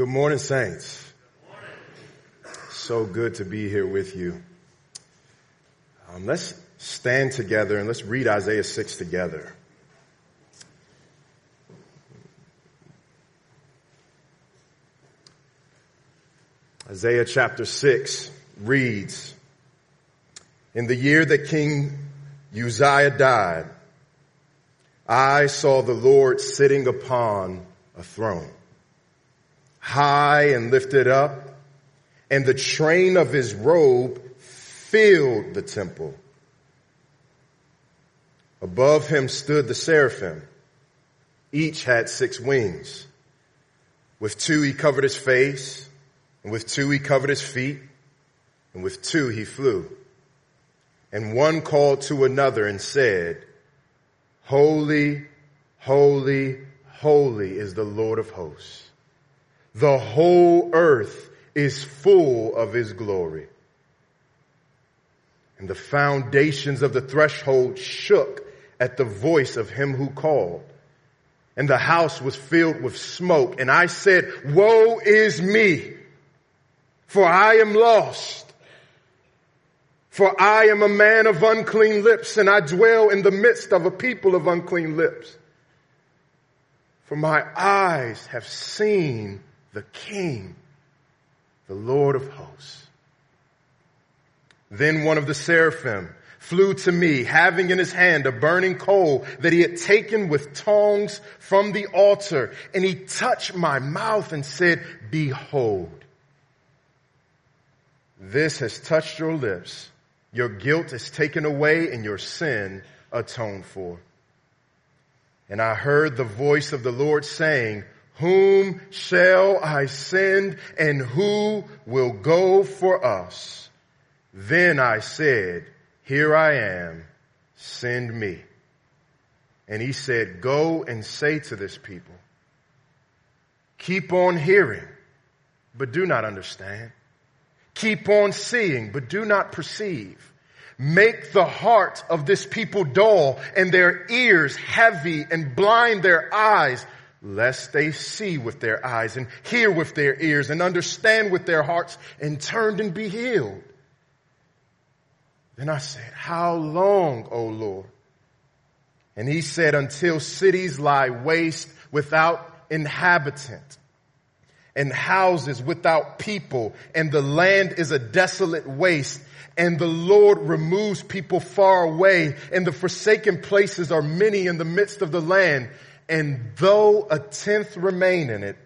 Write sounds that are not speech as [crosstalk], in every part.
Good morning, saints. So good to be here with you. Um, let's stand together and let's read Isaiah 6 together. Isaiah chapter 6 reads, In the year that King Uzziah died, I saw the Lord sitting upon a throne, high and lifted up, and the train of his robe filled the temple. Above him stood the seraphim. Each had six wings. With two he covered his face, and with two he covered his feet, and with two he flew. And one called to another and said, Holy, holy, holy is the Lord of hosts. The whole earth is full of his glory. And the foundations of the threshold shook at the voice of him who called. And the house was filled with smoke. And I said, woe is me, for I am lost. For I am a man of unclean lips and I dwell in the midst of a people of unclean lips. For my eyes have seen the King, the Lord of hosts. Then one of the seraphim flew to me, having in his hand a burning coal that he had taken with tongs from the altar. And he touched my mouth and said, behold, this has touched your lips. Your guilt is taken away and your sin atoned for. And I heard the voice of the Lord saying, whom shall I send and who will go for us? Then I said, here I am, send me. And he said, go and say to this people, keep on hearing, but do not understand. Keep on seeing, but do not perceive. Make the heart of this people dull and their ears heavy and blind their eyes, lest they see with their eyes and hear with their ears and understand with their hearts and turn and be healed. Then I said, how long, O Lord? And he said, until cities lie waste without inhabitant and houses without people and the land is a desolate waste and the Lord removes people far away and the forsaken places are many in the midst of the land. And though a tenth remain in it,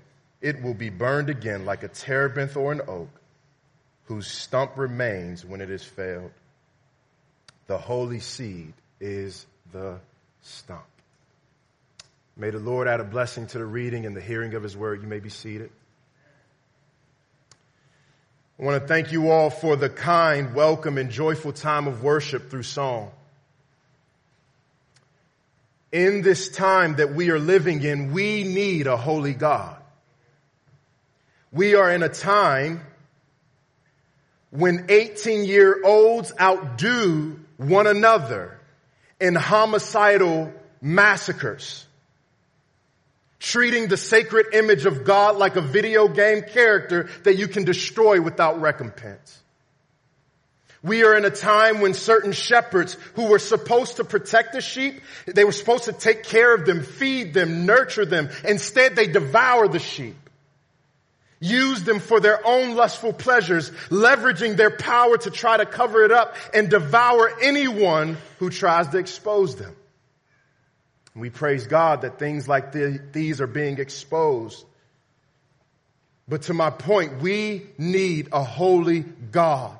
it will be burned again like a terebinth or an oak whose stump remains when it is felled. The holy seed is the stump. May the Lord add a blessing to the reading and the hearing of his word. You may be seated. I want to thank you all for the kind, welcome, and joyful time of worship through song. In this time that we are living in, we need a holy God. We are in a time when 18 year olds outdo one another in homicidal massacres treating the sacred image of God like a video game character that you can destroy without recompense. We are in a time when certain shepherds who were supposed to protect the sheep, they were supposed to take care of them, feed them, nurture them. Instead, they devour the sheep. Use them for their own lustful pleasures, leveraging their power to try to cover it up and devour anyone who tries to expose them. We praise God that things like these are being exposed. But to my point, we need a holy God.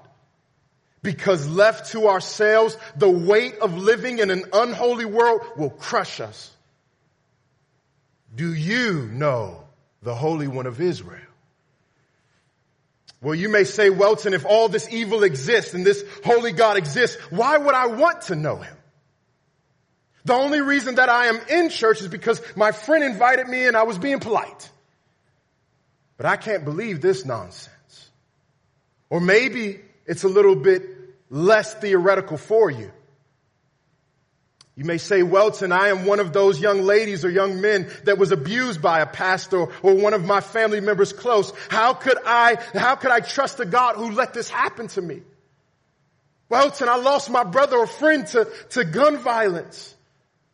Because left to ourselves, the weight of living in an unholy world will crush us. Do you know the Holy One of Israel? Well, you may say, Welton, if all this evil exists and this holy God exists, why would I want to know him? The only reason that I am in church is because my friend invited me and I was being polite. But I can't believe this nonsense. Or maybe it's a little bit less theoretical for you. You may say, Welton, I am one of those young ladies or young men that was abused by a pastor or one of my family members close. How could I, how could I trust a God who let this happen to me? Welton, I lost my brother or friend to, to gun violence.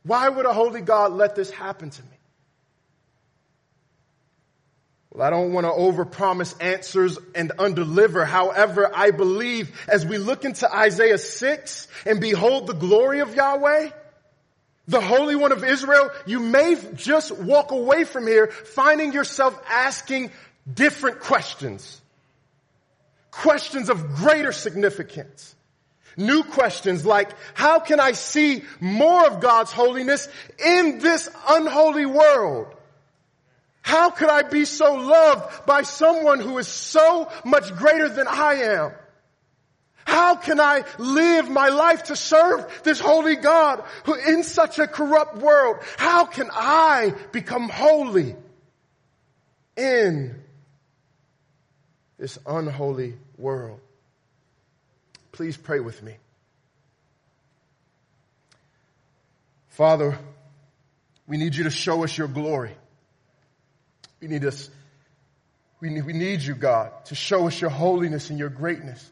Why would a holy God let this happen to me? Well, I don't want to overpromise answers and undeliver. However, I believe as we look into Isaiah 6 and behold the glory of Yahweh, the Holy One of Israel, you may just walk away from here finding yourself asking different questions. Questions of greater significance. New questions like, how can I see more of God's holiness in this unholy world? How could I be so loved by someone who is so much greater than I am? How can I live my life to serve this holy God who in such a corrupt world? How can I become holy in this unholy world? Please pray with me. Father, we need you to show us your glory. We need us, we need, we need you, God, to show us your holiness and your greatness.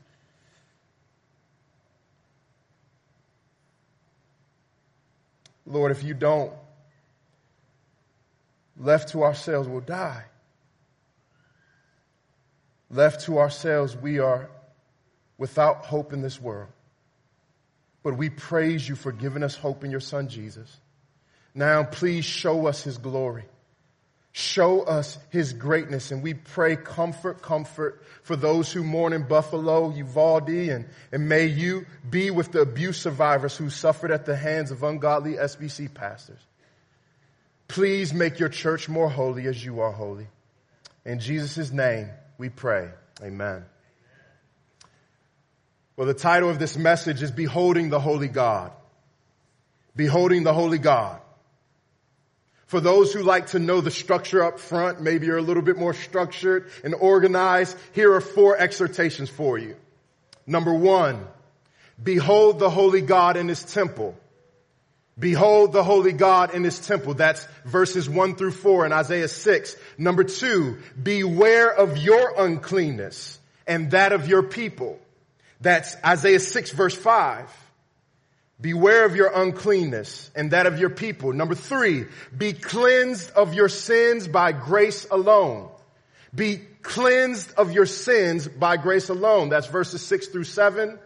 Lord, if you don't, left to ourselves, we'll die. Left to ourselves, we are without hope in this world. But we praise you for giving us hope in your son Jesus. Now please show us his glory. Show us his greatness and we pray comfort, comfort for those who mourn in Buffalo, Uvalde, and, and may you be with the abuse survivors who suffered at the hands of ungodly SBC pastors. Please make your church more holy as you are holy. In Jesus' name we pray. Amen. Well, the title of this message is Beholding the Holy God. Beholding the Holy God. For those who like to know the structure up front, maybe you're a little bit more structured and organized, here are four exhortations for you. Number one, behold the holy God in his temple. Behold the holy God in his temple. That's verses one through four in Isaiah 6. Number two, beware of your uncleanness and that of your people. That's Isaiah 6 verse 5. Beware of your uncleanness and that of your people. Number three, be cleansed of your sins by grace alone. Be cleansed of your sins by grace alone. That's verses six through seven.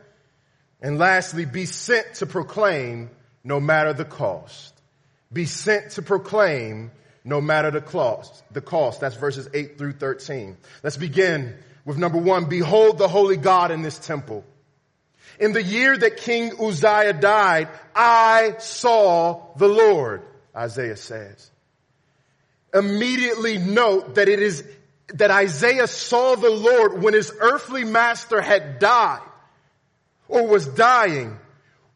And lastly, be sent to proclaim no matter the cost. Be sent to proclaim no matter the cost. The cost. That's verses eight through 13. Let's begin with number one. Behold the holy God in this temple. In the year that King Uzziah died, I saw the Lord, Isaiah says. Immediately note that it is that Isaiah saw the Lord when his earthly master had died or was dying.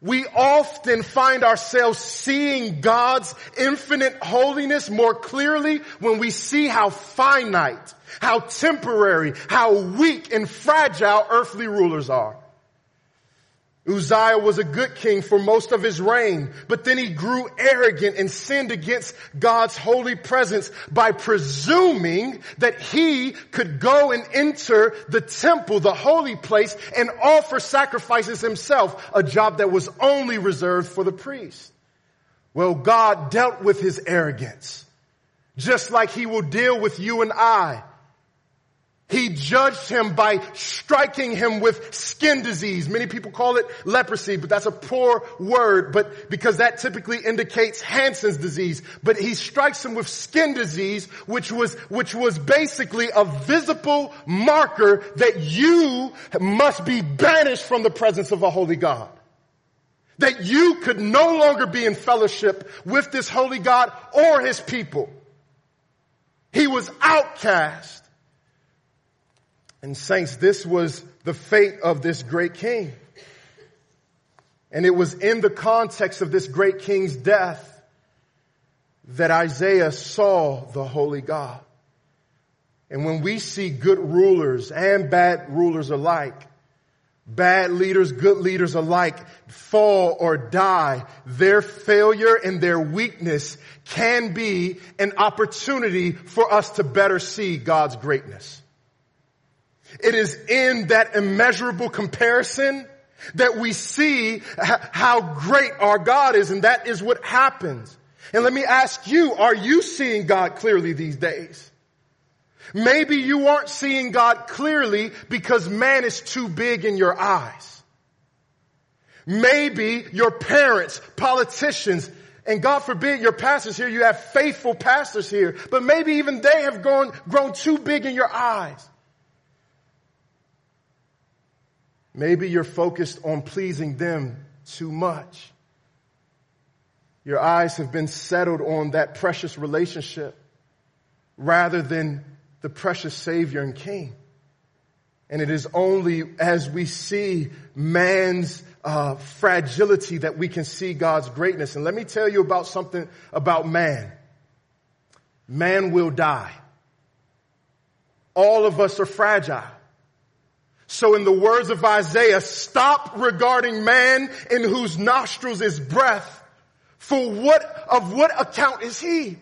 We often find ourselves seeing God's infinite holiness more clearly when we see how finite, how temporary, how weak and fragile earthly rulers are. Uzziah was a good king for most of his reign, but then he grew arrogant and sinned against God's holy presence by presuming that he could go and enter the temple, the holy place, and offer sacrifices himself, a job that was only reserved for the priest. Well, God dealt with his arrogance, just like he will deal with you and I. He judged him by striking him with skin disease. Many people call it leprosy, but that's a poor word, but because that typically indicates Hansen's disease. But he strikes him with skin disease, which was, which was basically a visible marker that you must be banished from the presence of a holy God. That you could no longer be in fellowship with this holy God or his people. He was outcast. And saints, this was the fate of this great king. And it was in the context of this great king's death that Isaiah saw the holy God. And when we see good rulers and bad rulers alike, Bad leaders, good leaders alike fall or die. Their failure and their weakness can be an opportunity for us to better see God's greatness. It is in that immeasurable comparison that we see how great our God is and that is what happens. And let me ask you, are you seeing God clearly these days? Maybe you aren't seeing God clearly because man is too big in your eyes. Maybe your parents, politicians, and God forbid your pastors here, you have faithful pastors here, but maybe even they have grown, grown too big in your eyes. Maybe you're focused on pleasing them too much. Your eyes have been settled on that precious relationship rather than the precious Savior and King. And it is only as we see man's uh, fragility that we can see God's greatness. And let me tell you about something about man. Man will die. All of us are fragile. So in the words of Isaiah, stop regarding man in whose nostrils is breath. For what, of what account is he?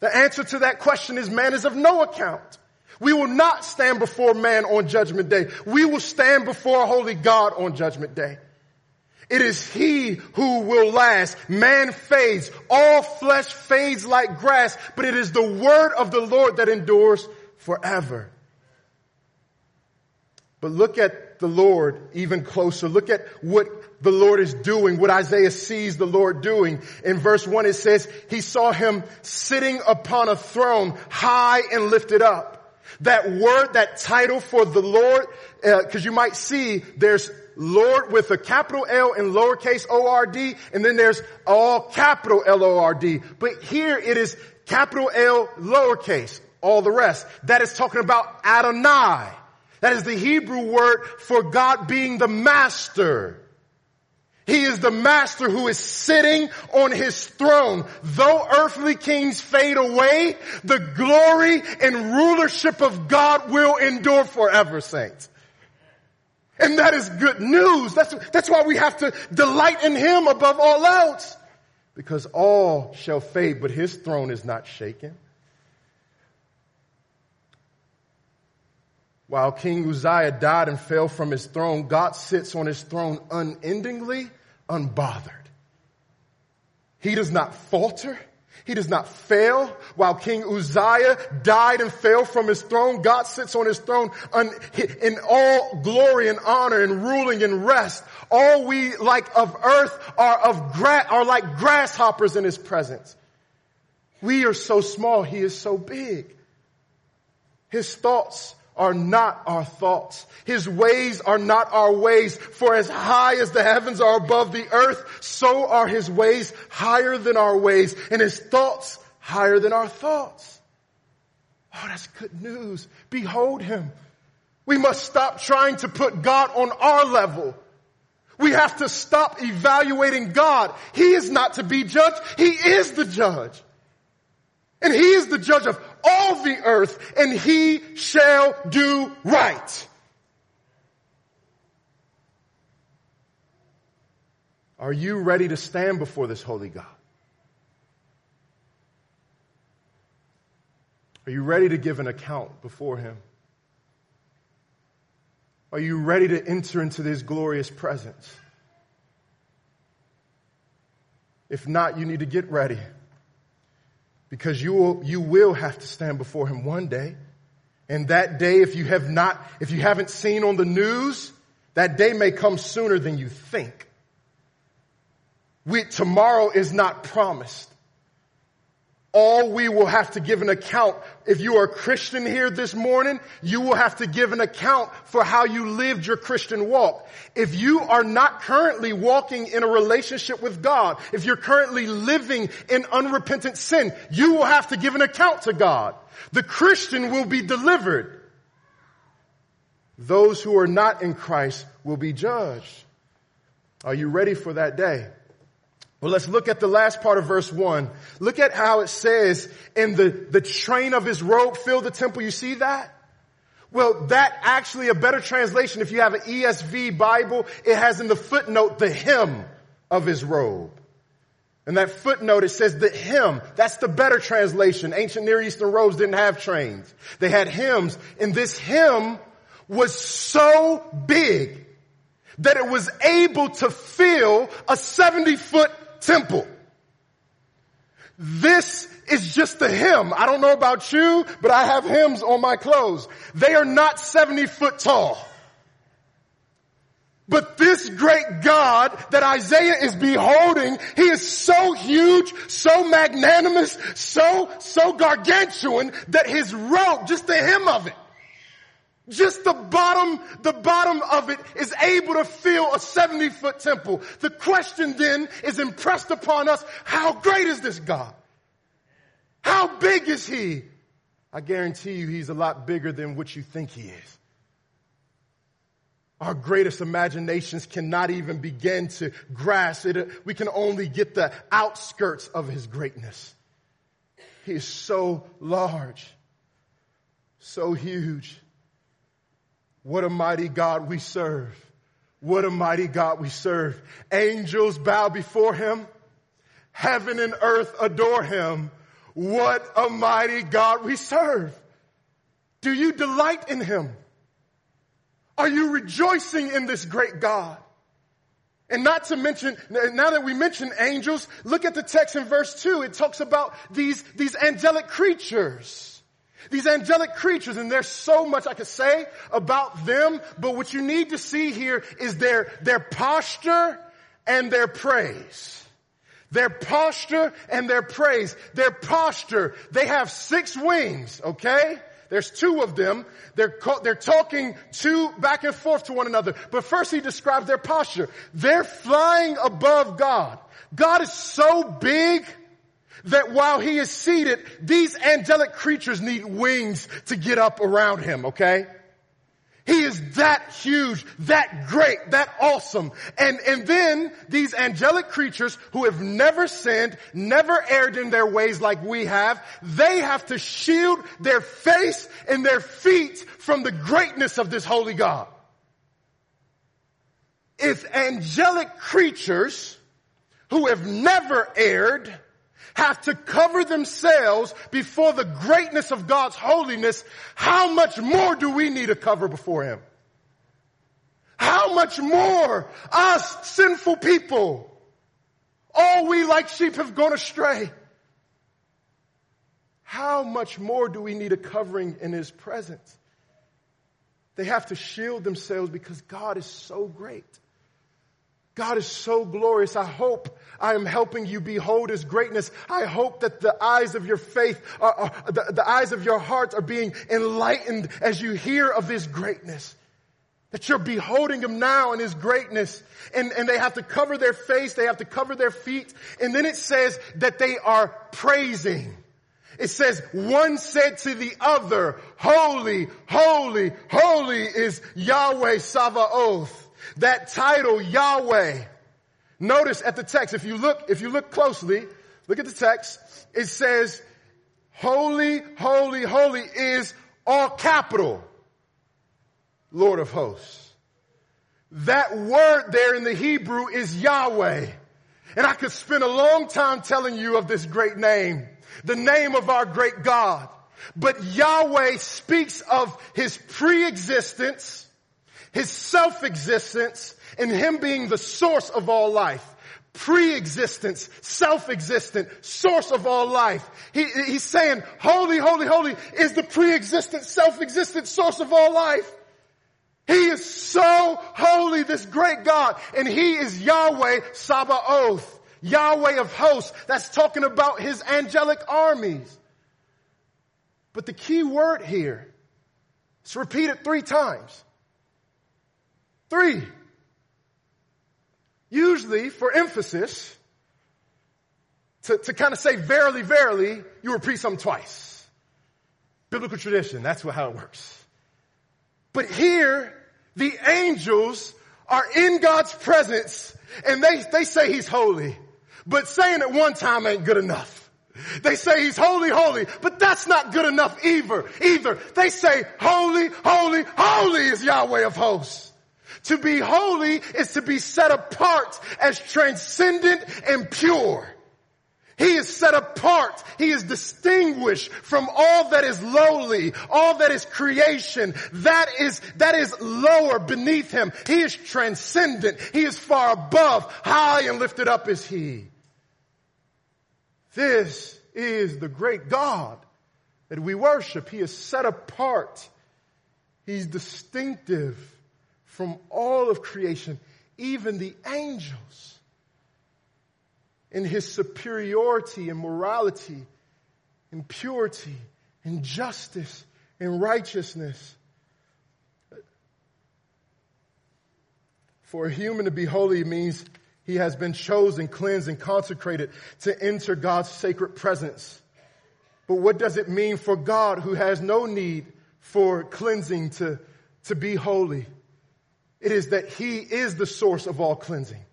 The answer to that question is man is of no account. We will not stand before man on judgment day. We will stand before a holy God on judgment day. It is he who will last. Man fades. All flesh fades like grass, but it is the word of the Lord that endures forever. But look at the Lord even closer. Look at what the Lord is doing, what Isaiah sees the Lord doing. In verse one, it says, he saw him sitting upon a throne high and lifted up. That word, that title for the Lord, uh, cause you might see there's Lord with a capital L and lowercase O-R-D, and then there's all capital L-O-R-D. But here it is capital L lowercase, all the rest. That is talking about Adonai. That is the Hebrew word for God being the master. He is the master who is sitting on his throne. Though earthly kings fade away, the glory and rulership of God will endure forever, saints. And that is good news. That's, that's why we have to delight in him above all else. Because all shall fade, but his throne is not shaken. While King Uzziah died and fell from his throne, God sits on his throne unendingly, unbothered. He does not falter. He does not fail. While King Uzziah died and fell from his throne, God sits on his throne in all glory and honor and ruling and rest. All we like of earth are of gra- are like grasshoppers in his presence. We are so small. He is so big. His thoughts are not our thoughts. His ways are not our ways. For as high as the heavens are above the earth, so are his ways higher than our ways and his thoughts higher than our thoughts. Oh, that's good news. Behold him. We must stop trying to put God on our level. We have to stop evaluating God. He is not to be judged. He is the judge. And he is the judge of all the earth and he shall do right. Are you ready to stand before this holy God? Are you ready to give an account before him? Are you ready to enter into this glorious presence? If not, you need to get ready. Because you will, you will have to stand before him one day. And that day, if you have not, if you haven't seen on the news, that day may come sooner than you think. We, tomorrow is not promised all we will have to give an account. If you are a Christian here this morning, you will have to give an account for how you lived your Christian walk. If you are not currently walking in a relationship with God, if you're currently living in unrepentant sin, you will have to give an account to God. The Christian will be delivered. Those who are not in Christ will be judged. Are you ready for that day? Well, let's look at the last part of verse one. Look at how it says, in the, the train of his robe filled the temple. You see that? Well, that actually a better translation, if you have an ESV Bible, it has in the footnote the hem of his robe. And that footnote, it says the hem. That's the better translation. Ancient Near Eastern robes didn't have trains. They had hems. And this hem was so big that it was able to fill a 70 foot temple. This is just the hem. I don't know about you, but I have hems on my clothes. They are not 70 foot tall. But this great God that Isaiah is beholding, he is so huge, so magnanimous, so, so gargantuan that his robe, just the hem of it, just the bottom, the bottom of it is able to fill a 70 foot temple. The question then is impressed upon us, how great is this God? How big is he? I guarantee you he's a lot bigger than what you think he is. Our greatest imaginations cannot even begin to grasp it. We can only get the outskirts of his greatness. He is so large, so huge. What a mighty God we serve. What a mighty God we serve. Angels bow before him. Heaven and earth adore him. What a mighty God we serve. Do you delight in him? Are you rejoicing in this great God? And not to mention, now that we mention angels, look at the text in verse 2. It talks about these, these angelic creatures. These angelic creatures, and there's so much I could say about them, but what you need to see here is their, their posture and their praise. Their posture and their praise. Their posture, they have six wings, okay? There's two of them. They're, they're talking two back and forth to one another. But first he describes their posture. They're flying above God. God is so big that while he is seated, these angelic creatures need wings to get up around him, okay? He is that huge, that great, that awesome. And, and then these angelic creatures who have never sinned, never erred in their ways like we have, they have to shield their face and their feet from the greatness of this holy God. If angelic creatures who have never erred, have to cover themselves before the greatness of God's holiness, how much more do we need to cover before Him? How much more us sinful people, all we like sheep have gone astray. How much more do we need a covering in His presence? They have to shield themselves because God is so great. God is so glorious. I hope I am helping you behold His greatness. I hope that the eyes of your faith, are, are, the, the eyes of your hearts are being enlightened as you hear of His greatness. That you're beholding Him now in His greatness. And, and they have to cover their face, they have to cover their feet. And then it says that they are praising. It says, one said to the other, holy, holy, holy is Yahweh Sabaoth that title Yahweh. Notice at the text, if you look, if you look closely, look at the text, it says, holy, holy, holy is all capital, Lord of hosts. That word there in the Hebrew is Yahweh. And I could spend a long time telling you of this great name, the name of our great God. But Yahweh speaks of his pre-existence, his self-existence and him being the source of all life. Pre-existence, self-existent, source of all life. He, he's saying, holy, holy, holy is the pre-existent, self-existent source of all life. He is so holy, this great God, and He is Yahweh Sabaoth, Yahweh of hosts. That's talking about His angelic armies. But the key word here, it's repeated three times. Three. Usually, for emphasis, to, to kind of say verily, verily, you repeat something twice. Biblical tradition, that's what, how it works. But here, the angels are in God's presence and they, they say he's holy. But saying it one time ain't good enough. They say he's holy, holy, but that's not good enough either. Either. They say holy, holy, holy is Yahweh of hosts. To be holy is to be set apart as transcendent and pure. He is set apart. He is distinguished from all that is lowly, all that is creation. That is, that is lower beneath him. He is transcendent. He is far above. High and lifted up is he. This is the great God that we worship. He is set apart. He's distinctive from all of creation, even the angels in his superiority and morality and purity and justice and righteousness. For a human to be holy means he has been chosen, cleansed, and consecrated to enter God's sacred presence. But what does it mean for God who has no need for cleansing to, to be holy? It is that he is the source of all cleansing.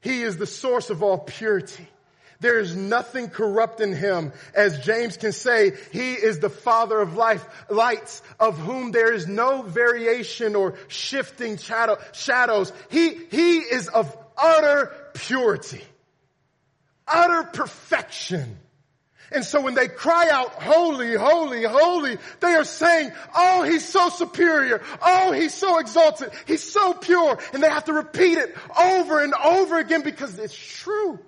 He is the source of all purity. There is nothing corrupt in him. As James can say, he is the father of life, lights of whom there is no variation or shifting shadow, shadows. He, he is of utter purity, utter perfection. And so when they cry out, holy, holy, holy, they are saying, oh, he's so superior. Oh, he's so exalted. He's so pure. And they have to repeat it over and over again because it's true.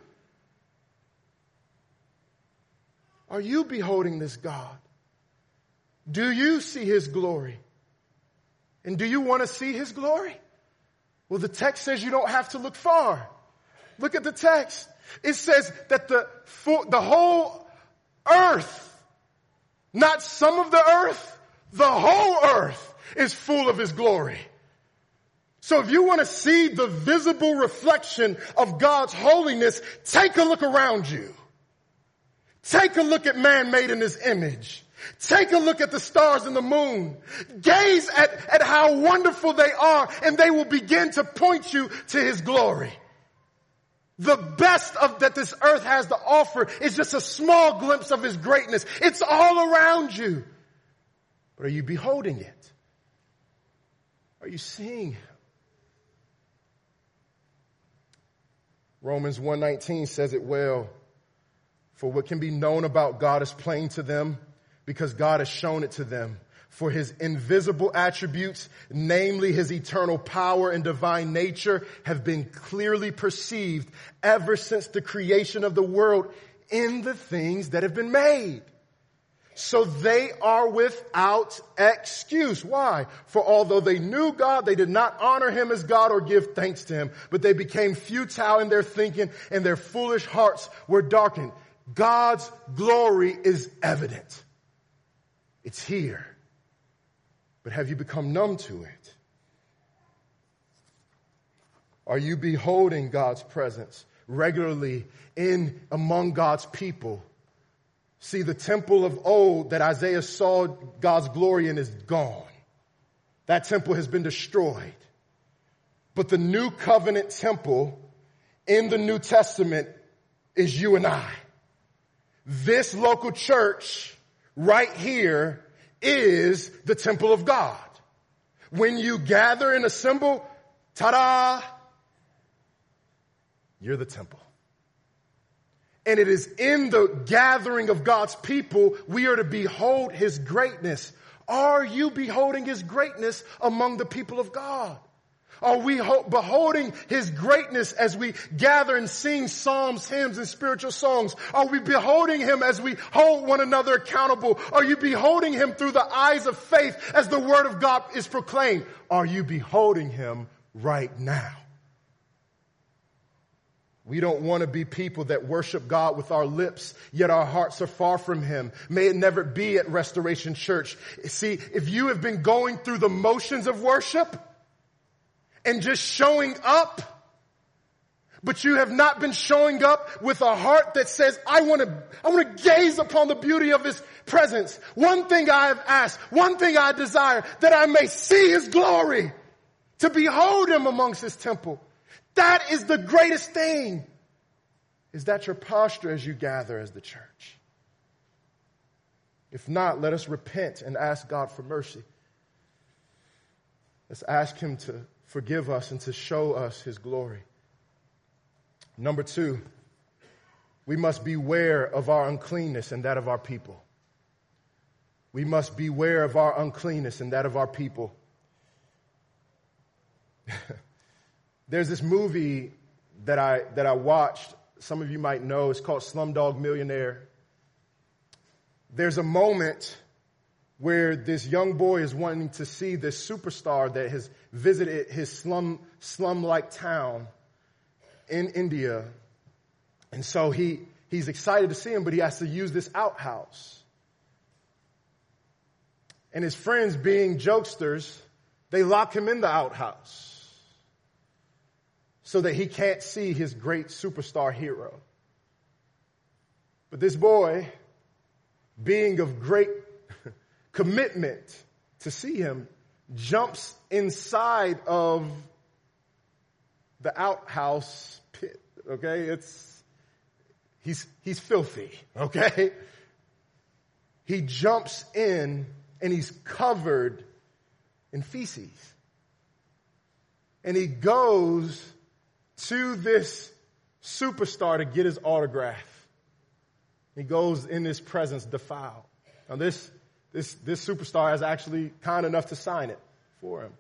Are you beholding this God? Do you see his glory? And do you want to see his glory? Well, the text says you don't have to look far. Look at the text. It says that the, the whole earth, not some of the earth, the whole earth is full of his glory. So if you want to see the visible reflection of God's holiness, take a look around you. Take a look at man made in his image. Take a look at the stars and the moon. Gaze at, at how wonderful they are and they will begin to point you to his glory. The best of that this earth has to offer is just a small glimpse of his greatness. It's all around you. But are you beholding it? Are you seeing? Romans 1:19 says it well. For what can be known about God is plain to them because God has shown it to them for his invisible attributes, namely his eternal power and divine nature, have been clearly perceived ever since the creation of the world in the things that have been made. So they are without excuse. Why? For although they knew God, they did not honor him as God or give thanks to him, but they became futile in their thinking and their foolish hearts were darkened. God's glory is evident. It's here. But have you become numb to it? Are you beholding God's presence regularly in among God's people? See, the temple of old that Isaiah saw God's glory in is gone. That temple has been destroyed. But the new covenant temple in the New Testament is you and I. This local church right here is the temple of God. When you gather and assemble, ta-da, you're the temple. And it is in the gathering of God's people we are to behold His greatness. Are you beholding His greatness among the people of God? Are we beholding His greatness as we gather and sing psalms, hymns, and spiritual songs? Are we beholding Him as we hold one another accountable? Are you beholding Him through the eyes of faith as the Word of God is proclaimed? Are you beholding Him right now? We don't want to be people that worship God with our lips, yet our hearts are far from Him. May it never be at Restoration Church. See, if you have been going through the motions of worship, and just showing up, but you have not been showing up with a heart that says, I want to, I want to gaze upon the beauty of His presence. One thing I have asked, one thing I desire, that I may see His glory, to behold Him amongst His temple. That is the greatest thing. Is that your posture as you gather as the church? If not, let us repent and ask God for mercy. Let's ask Him to forgive us and to show us His glory. Number two, we must beware of our uncleanness and that of our people. We must beware of our uncleanness and that of our people. [laughs] There's this movie that I, that I watched. Some of you might know. It's called Slumdog Millionaire. There's a moment where this young boy is wanting to see this superstar that has visited his slum, slum-like town in India. And so he, he's excited to see him, but he has to use this outhouse. And his friends being jokesters, they lock him in the outhouse so that he can't see his great superstar hero. But this boy, being of great commitment to see him, jumps inside of the outhouse pit. Okay, it's he's he's filthy. [laughs] Okay, he jumps in and he's covered in feces, and he goes to this superstar to get his autograph. He goes in his presence defiled. Now this, this, this superstar is actually kind enough to sign it for him.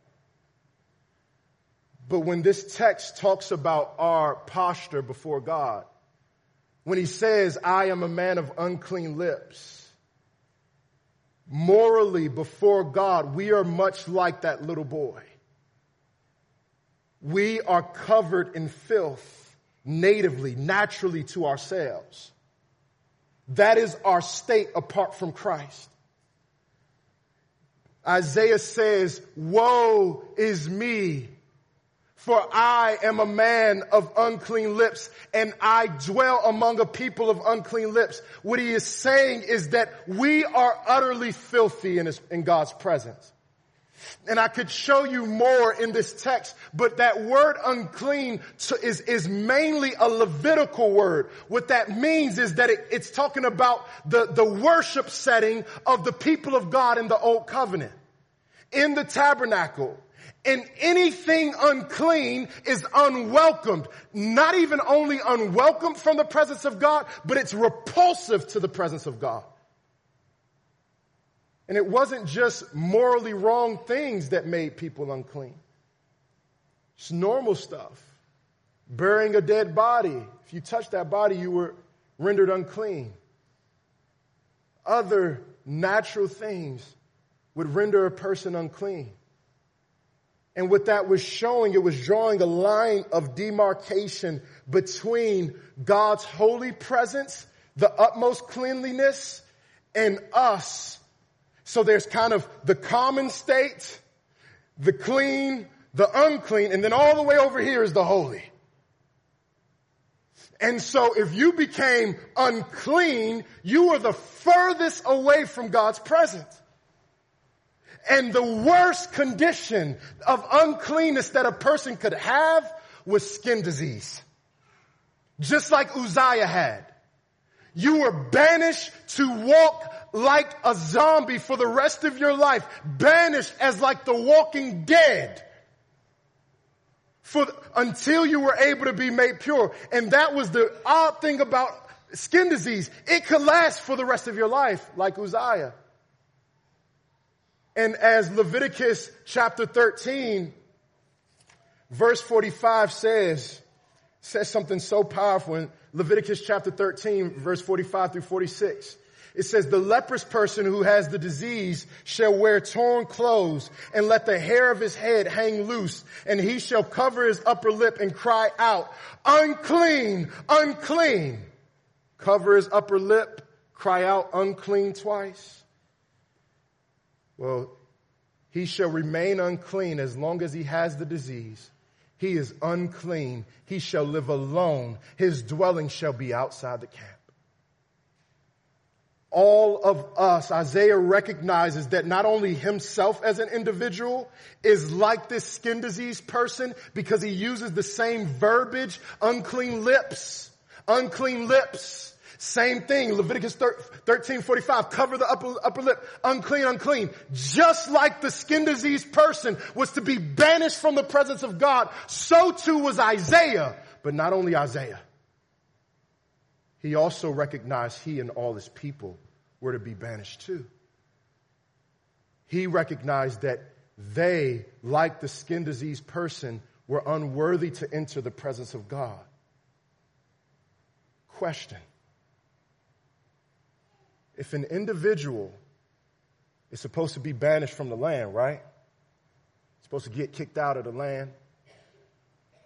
But when this text talks about our posture before God, when he says, I am a man of unclean lips, morally before God, we are much like that little boy. We are covered in filth natively, naturally to ourselves. That is our state apart from Christ. Isaiah says, woe is me, for I am a man of unclean lips and I dwell among a people of unclean lips. What he is saying is that we are utterly filthy in, his, in God's presence. And I could show you more in this text, but that word unclean is, is mainly a Levitical word. What that means is that it, it's talking about the, the worship setting of the people of God in the Old Covenant. In the tabernacle. And anything unclean is unwelcomed. Not even only unwelcome from the presence of God, but it's repulsive to the presence of God. And it wasn't just morally wrong things that made people unclean. It's normal stuff. Burying a dead body. If you touched that body, you were rendered unclean. Other natural things would render a person unclean. And what that was showing, it was drawing a line of demarcation between God's holy presence, the utmost cleanliness, and us so there's kind of the common state, the clean, the unclean, and then all the way over here is the holy. And so if you became unclean, you were the furthest away from God's presence. And the worst condition of uncleanness that a person could have was skin disease. Just like Uzziah had. You were banished to walk like a zombie for the rest of your life, banished as like the walking dead for, until you were able to be made pure. And that was the odd thing about skin disease. It could last for the rest of your life, like Uzziah. And as Leviticus chapter 13, verse 45 says, says something so powerful in Leviticus chapter 13, verse 45 through 46. It says, the leprous person who has the disease shall wear torn clothes and let the hair of his head hang loose and he shall cover his upper lip and cry out, unclean, unclean. Cover his upper lip, cry out unclean twice. Well, he shall remain unclean as long as he has the disease. He is unclean. He shall live alone. His dwelling shall be outside the camp all of us, Isaiah recognizes that not only himself as an individual is like this skin disease person because he uses the same verbiage, unclean lips, Unclean lips. Same thing. Leviticus 13, 45. Cover the upper, upper lip. Unclean, unclean. Just like the skin disease person was to be banished from the presence of God, so too was Isaiah. But not only Isaiah. He also recognized he and all his people were to be banished too. He recognized that they, like the skin disease person, were unworthy to enter the presence of God. Question If an individual is supposed to be banished from the land, right? Supposed to get kicked out of the land.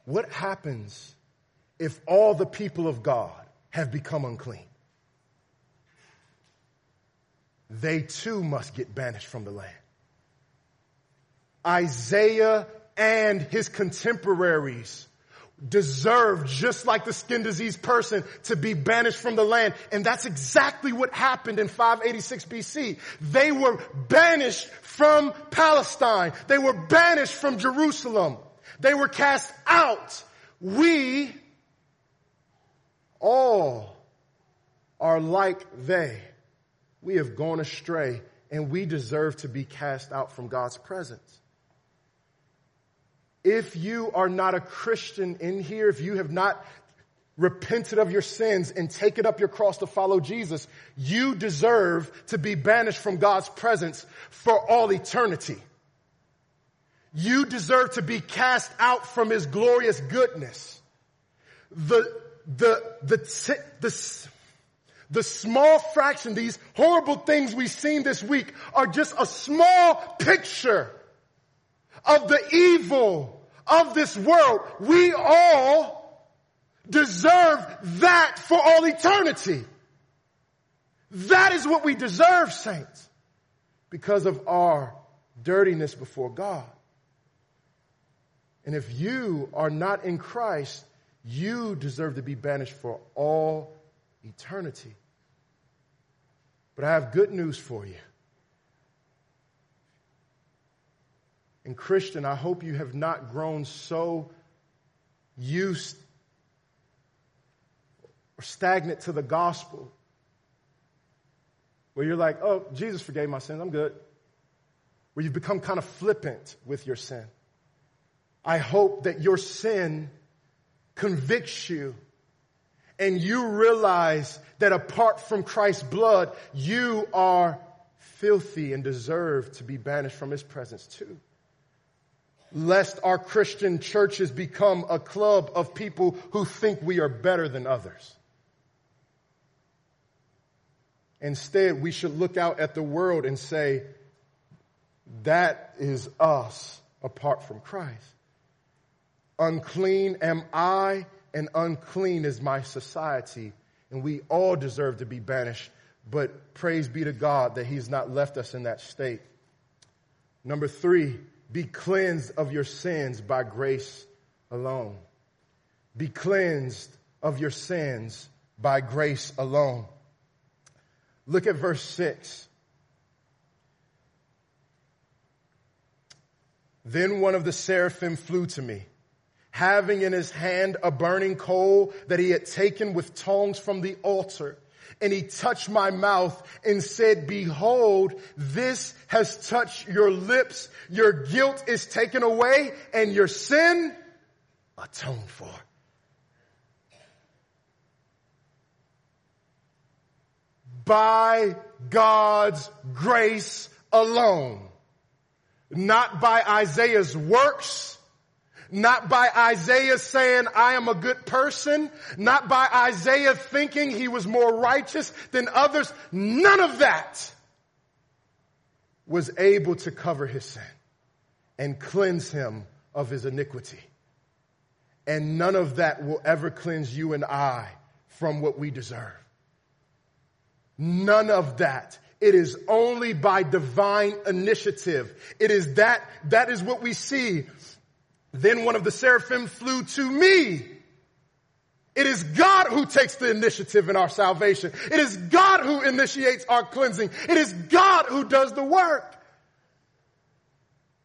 What happens if all the people of God have become unclean? They too must get banished from the land. Isaiah and his contemporaries deserve, just like the skin disease person, to be banished from the land. And that's exactly what happened in 586 BC. They were banished from Palestine. They were banished from Jerusalem. They were cast out. We all are like they. We have gone astray and we deserve to be cast out from God's presence. If you are not a Christian in here, if you have not repented of your sins and taken up your cross to follow Jesus, you deserve to be banished from God's presence for all eternity. You deserve to be cast out from His glorious goodness. The, the, the, the, the small fraction, these horrible things we've seen this week are just a small picture of the evil of this world. We all deserve that for all eternity. That is what we deserve, saints, because of our dirtiness before God. And if you are not in Christ, you deserve to be banished for all eternity. But I have good news for you. And Christian, I hope you have not grown so used or stagnant to the gospel where you're like, oh, Jesus forgave my sins, I'm good. Where you've become kind of flippant with your sin. I hope that your sin convicts you and you realize that apart from Christ's blood, you are filthy and deserve to be banished from his presence too lest our Christian churches become a club of people who think we are better than others. Instead, we should look out at the world and say, that is us apart from Christ. Unclean am I, and unclean is my society. And we all deserve to be banished, but praise be to God that He's not left us in that state. Number three, be cleansed of your sins by grace alone. Be cleansed of your sins by grace alone. Look at verse 6. Then one of the seraphim flew to me, having in his hand a burning coal that he had taken with tongs from the altar and he touched my mouth and said, behold, this has touched your lips. Your guilt is taken away and your sin atoned for. By God's grace alone, not by Isaiah's works, not by Isaiah saying, I am a good person. Not by Isaiah thinking he was more righteous than others. None of that was able to cover his sin and cleanse him of his iniquity. And none of that will ever cleanse you and I from what we deserve. None of that. It is only by divine initiative. It is that, that is what we see then one of the seraphim flew to me. It is God who takes the initiative in our salvation. It is God who initiates our cleansing. It is God who does the work.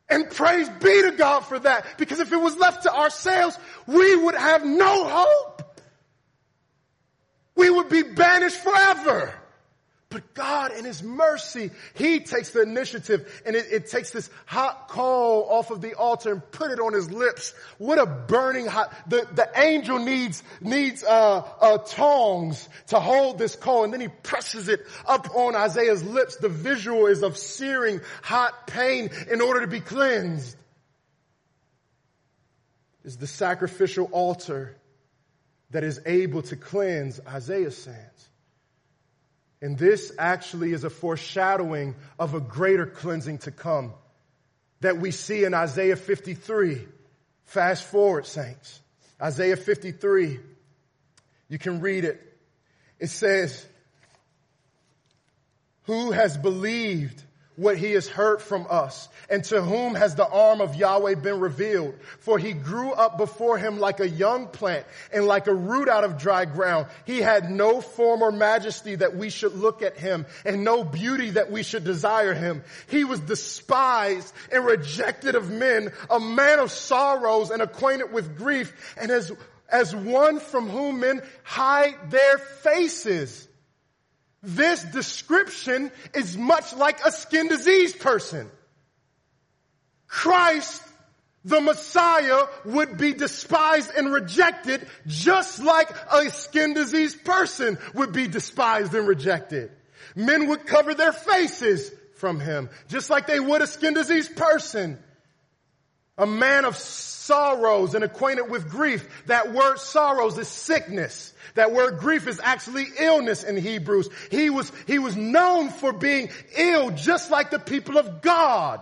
And praise be to God for that. Because if it was left to ourselves, we would have no hope. we would be banished forever. But God in His mercy, He takes the initiative and it, it, takes this hot coal off of the altar and put it on His lips. What a burning hot, the, the angel needs, needs, uh, uh, tongs to hold this coal and then he presses it up on Isaiah's lips. The visual is of searing hot pain in order to be cleansed. Is the sacrificial altar that is able to cleanse Isaiah's sins. And this actually is a foreshadowing of a greater cleansing to come that we see in Isaiah 53. Fast forward, saints. Isaiah 53. You can read it. It says, Who has believed what he has heard from us. And to whom has the arm of Yahweh been revealed? For he grew up before him like a young plant and like a root out of dry ground. He had no form or majesty that we should look at him and no beauty that we should desire him. He was despised and rejected of men, a man of sorrows and acquainted with grief and as, as one from whom men hide their faces. This description is much like a skin disease person. Christ, the Messiah, would be despised and rejected just like a skin disease person would be despised and rejected. Men would cover their faces from him, just like they would a skin disease person. A man of sorrows and acquainted with grief. That word sorrows is sickness. That word grief is actually illness in Hebrews. He was, he was known for being ill just like the people of God.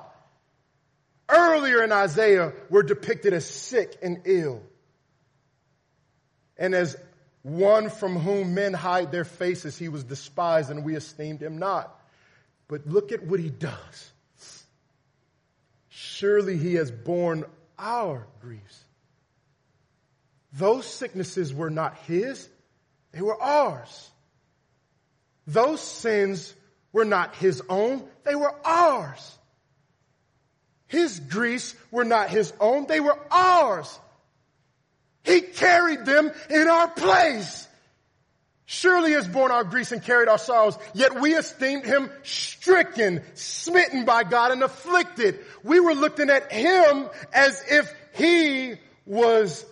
Earlier in Isaiah were depicted as sick and ill. And as one from whom men hide their faces, he was despised and we esteemed him not. But look at what he does. Surely he has borne our griefs. Those sicknesses were not his, they were ours. Those sins were not his own, they were ours. His griefs were not his own, they were ours. He carried them in our place. Surely has borne our griefs and carried our sorrows, yet we esteemed him stricken, smitten by God and afflicted. We were looking at him as if he was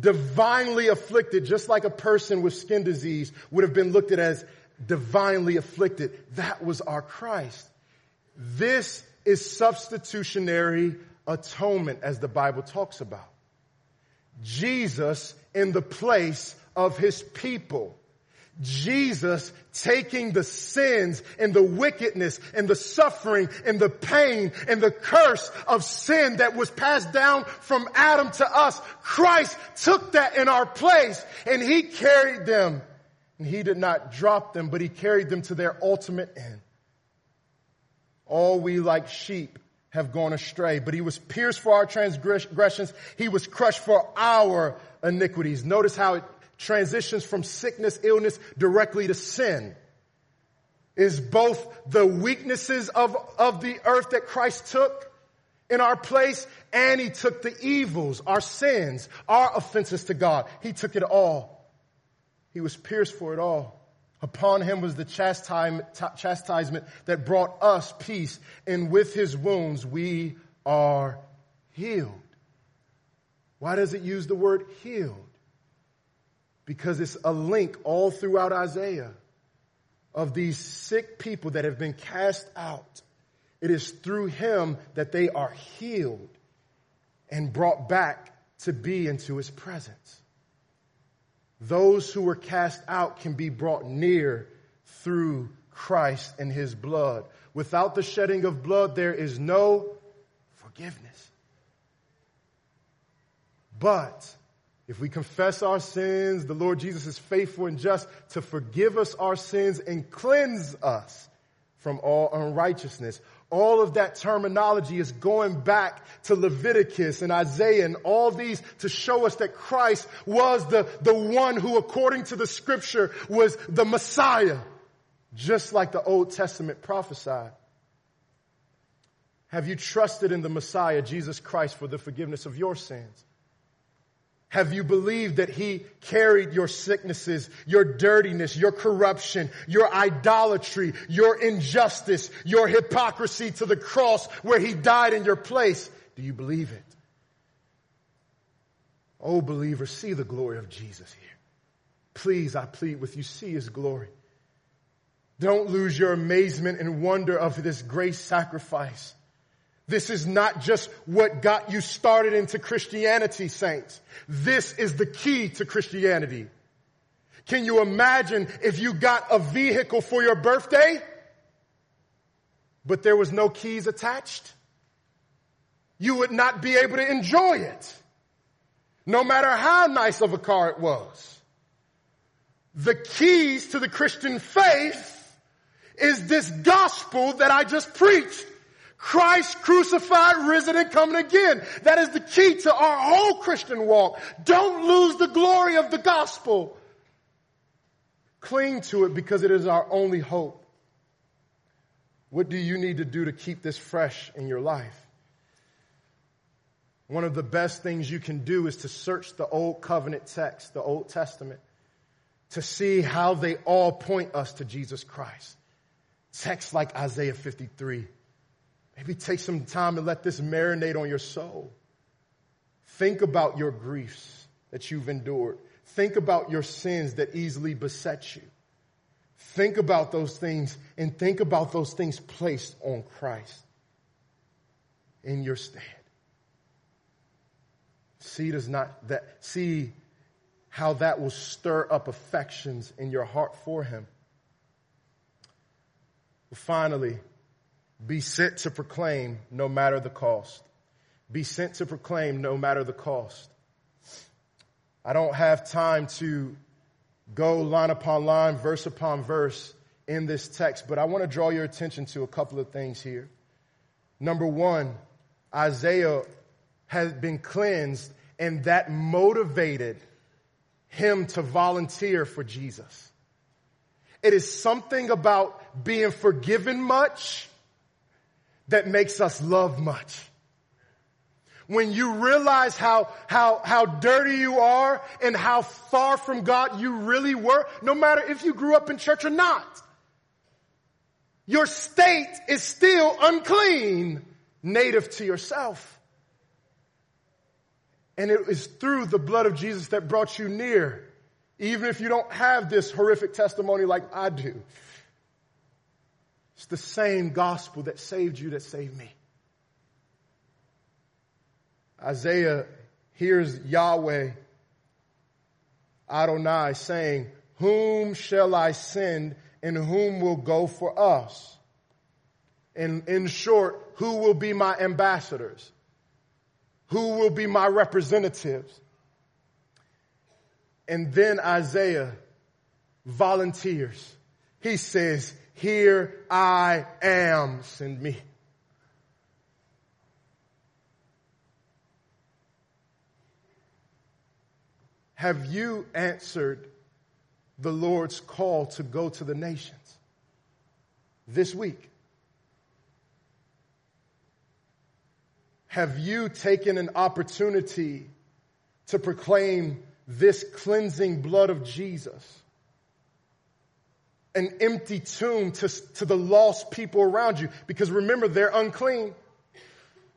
divinely afflicted, just like a person with skin disease would have been looked at as divinely afflicted. That was our Christ. This is substitutionary atonement as the Bible talks about. Jesus in the place of his people. Jesus taking the sins and the wickedness and the suffering and the pain and the curse of sin that was passed down from Adam to us. Christ took that in our place and he carried them. And he did not drop them, but he carried them to their ultimate end. All we like sheep have gone astray, but he was pierced for our transgressions. He was crushed for our iniquities. Notice how it transitions from sickness, illness directly to sin. Is both the weaknesses of, of the earth that Christ took in our place and he took the evils, our sins, our offenses to God. He took it all. He was pierced for it all. Upon him was the chastisement that brought us peace, and with his wounds we are healed. Why does it use the word healed? Because it's a link all throughout Isaiah of these sick people that have been cast out. It is through him that they are healed and brought back to be into his presence. Those who were cast out can be brought near through Christ and his blood. Without the shedding of blood, there is no forgiveness. But if we confess our sins, the Lord Jesus is faithful and just to forgive us our sins and cleanse us from all unrighteousness. All of that terminology is going back to Leviticus and Isaiah and all these to show us that Christ was the, the one who, according to the scripture, was the Messiah, just like the Old Testament prophesied. Have you trusted in the Messiah, Jesus Christ, for the forgiveness of your sins? Have you believed that he carried your sicknesses, your dirtiness, your corruption, your idolatry, your injustice, your hypocrisy to the cross where he died in your place? Do you believe it? Oh, believer, see the glory of Jesus here. Please, I plead with you, see his glory. Don't lose your amazement and wonder of this great sacrifice. This is not just what got you started into Christianity, saints. This is the key to Christianity. Can you imagine if you got a vehicle for your birthday, but there was no keys attached? You would not be able to enjoy it. No matter how nice of a car it was. The keys to the Christian faith is this gospel that I just preached. Christ crucified, risen, and coming again. That is the key to our whole Christian walk. Don't lose the glory of the gospel. Cling to it because it is our only hope. What do you need to do to keep this fresh in your life? One of the best things you can do is to search the Old Covenant text, the Old Testament, to see how they all point us to Jesus Christ. Texts like Isaiah 53, Maybe take some time and let this marinate on your soul. Think about your griefs that you've endured. Think about your sins that easily beset you. Think about those things and think about those things placed on Christ in your stead. See does not that see how that will stir up affections in your heart for him. Finally, be sent to proclaim no matter the cost. Be sent to proclaim no matter the cost. I don't have time to go line upon line, verse upon verse in this text, but I want to draw your attention to a couple of things here. Number one, Isaiah has been cleansed and that motivated him to volunteer for Jesus. It is something about being forgiven much that makes us love much. When you realize how, how, how dirty you are and how far from God you really were, no matter if you grew up in church or not, your state is still unclean, native to yourself. And it is through the blood of Jesus that brought you near, even if you don't have this horrific testimony like I do. It's the same gospel that saved you that saved me. Isaiah hears Yahweh Adonai saying, Whom shall I send and whom will go for us? And in short, who will be my ambassadors? Who will be my representatives? And then Isaiah volunteers. He says, here I am, send me. Have you answered the Lord's call to go to the nations this week? Have you taken an opportunity to proclaim this cleansing blood of Jesus? An empty tomb to, to the lost people around you. Because remember, they're unclean.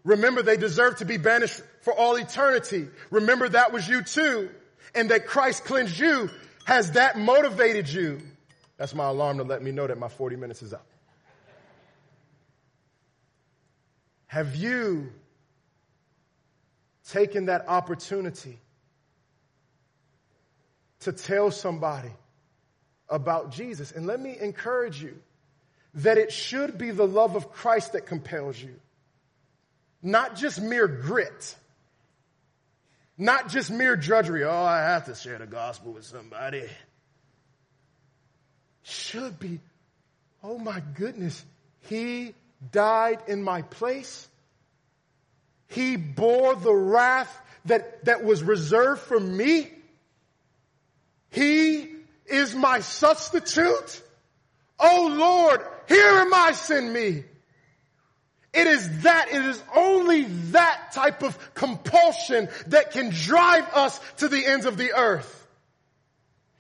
Remember, they deserve to be banished for all eternity. Remember, that was you too. And that Christ cleansed you. Has that motivated you? That's my alarm to let me know that my 40 minutes is up. Have you taken that opportunity to tell somebody about Jesus. And let me encourage you that it should be the love of Christ that compels you, not just mere grit, not just mere drudgery. Oh, I have to share the gospel with somebody. Should be, oh my goodness, he died in my place. He bore the wrath that, that was reserved for me. He is my substitute. Oh Lord, here am I, send me. It is that, it is only that type of compulsion that can drive us to the ends of the earth.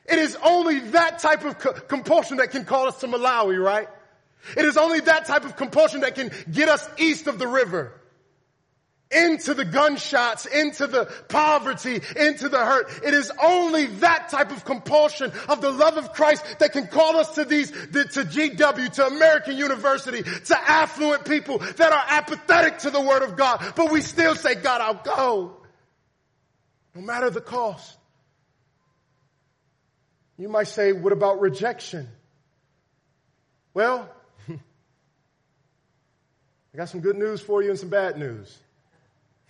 It is only that type of co- compulsion that can call us to Malawi, right? It is only that type of compulsion that can get us east of the river into the gunshots, into the poverty, into the hurt. It is only that type of compulsion of the love of Christ that can call us to these, to GW, to American University, to affluent people that are apathetic to the Word of God. But we still say, God, I'll go. No matter the cost. You might say, what about rejection? Well, [laughs] I got some good news for you and some bad news.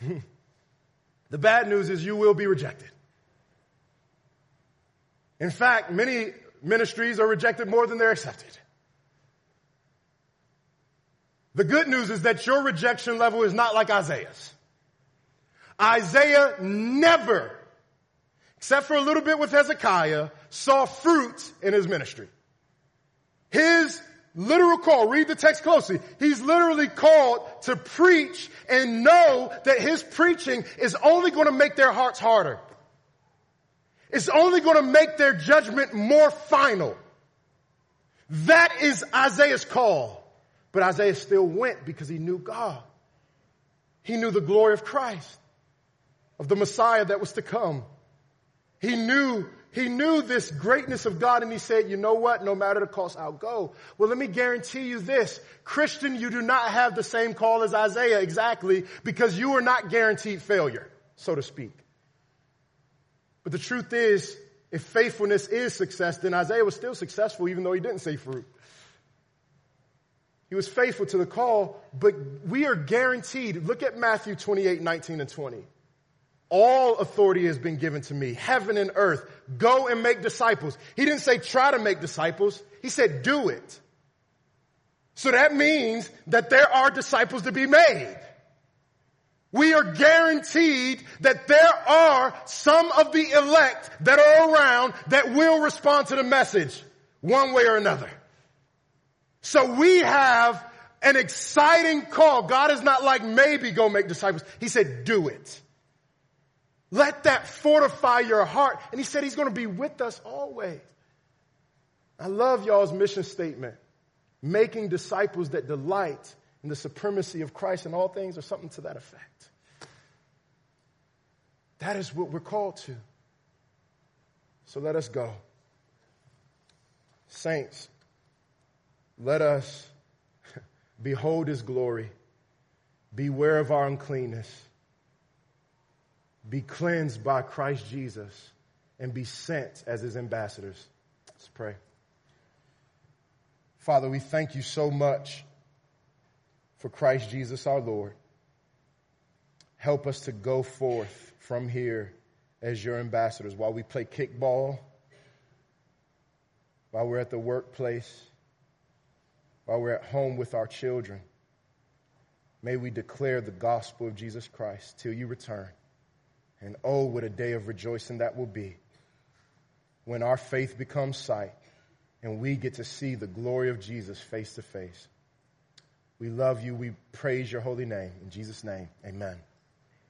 [laughs] the bad news is you will be rejected. In fact, many ministries are rejected more than they're accepted. The good news is that your rejection level is not like Isaiah's. Isaiah never, except for a little bit with Hezekiah, saw fruit in his ministry. His literal call. Read the text closely. He's literally called to preach and know that his preaching is only going to make their hearts harder. It's only going to make their judgment more final. That is Isaiah's call. But Isaiah still went because he knew God. He knew the glory of Christ, of the Messiah that was to come. He knew he knew this greatness of God and he said, you know what? No matter the cost, I'll go. Well, let me guarantee you this. Christian, you do not have the same call as Isaiah exactly because you are not guaranteed failure, so to speak. But the truth is, if faithfulness is success, then Isaiah was still successful even though he didn't say fruit. He was faithful to the call, but we are guaranteed. Look at Matthew 28, 19 and 20. All authority has been given to me, heaven and earth. Go and make disciples. He didn't say try to make disciples. He said do it. So that means that there are disciples to be made. We are guaranteed that there are some of the elect that are around that will respond to the message one way or another. So we have an exciting call. God is not like maybe go make disciples. He said do it. Let that fortify your heart. And he said he's going to be with us always. I love y'all's mission statement. Making disciples that delight in the supremacy of Christ in all things or something to that effect. That is what we're called to. So let us go. Saints, let us [laughs] behold his glory. Beware of our uncleanness be cleansed by Christ Jesus, and be sent as his ambassadors. Let's pray. Father, we thank you so much for Christ Jesus our Lord. Help us to go forth from here as your ambassadors while we play kickball, while we're at the workplace, while we're at home with our children. May we declare the gospel of Jesus Christ till you return. And oh, what a day of rejoicing that will be when our faith becomes sight and we get to see the glory of Jesus face to face. We love you. We praise your holy name. In Jesus' name, amen.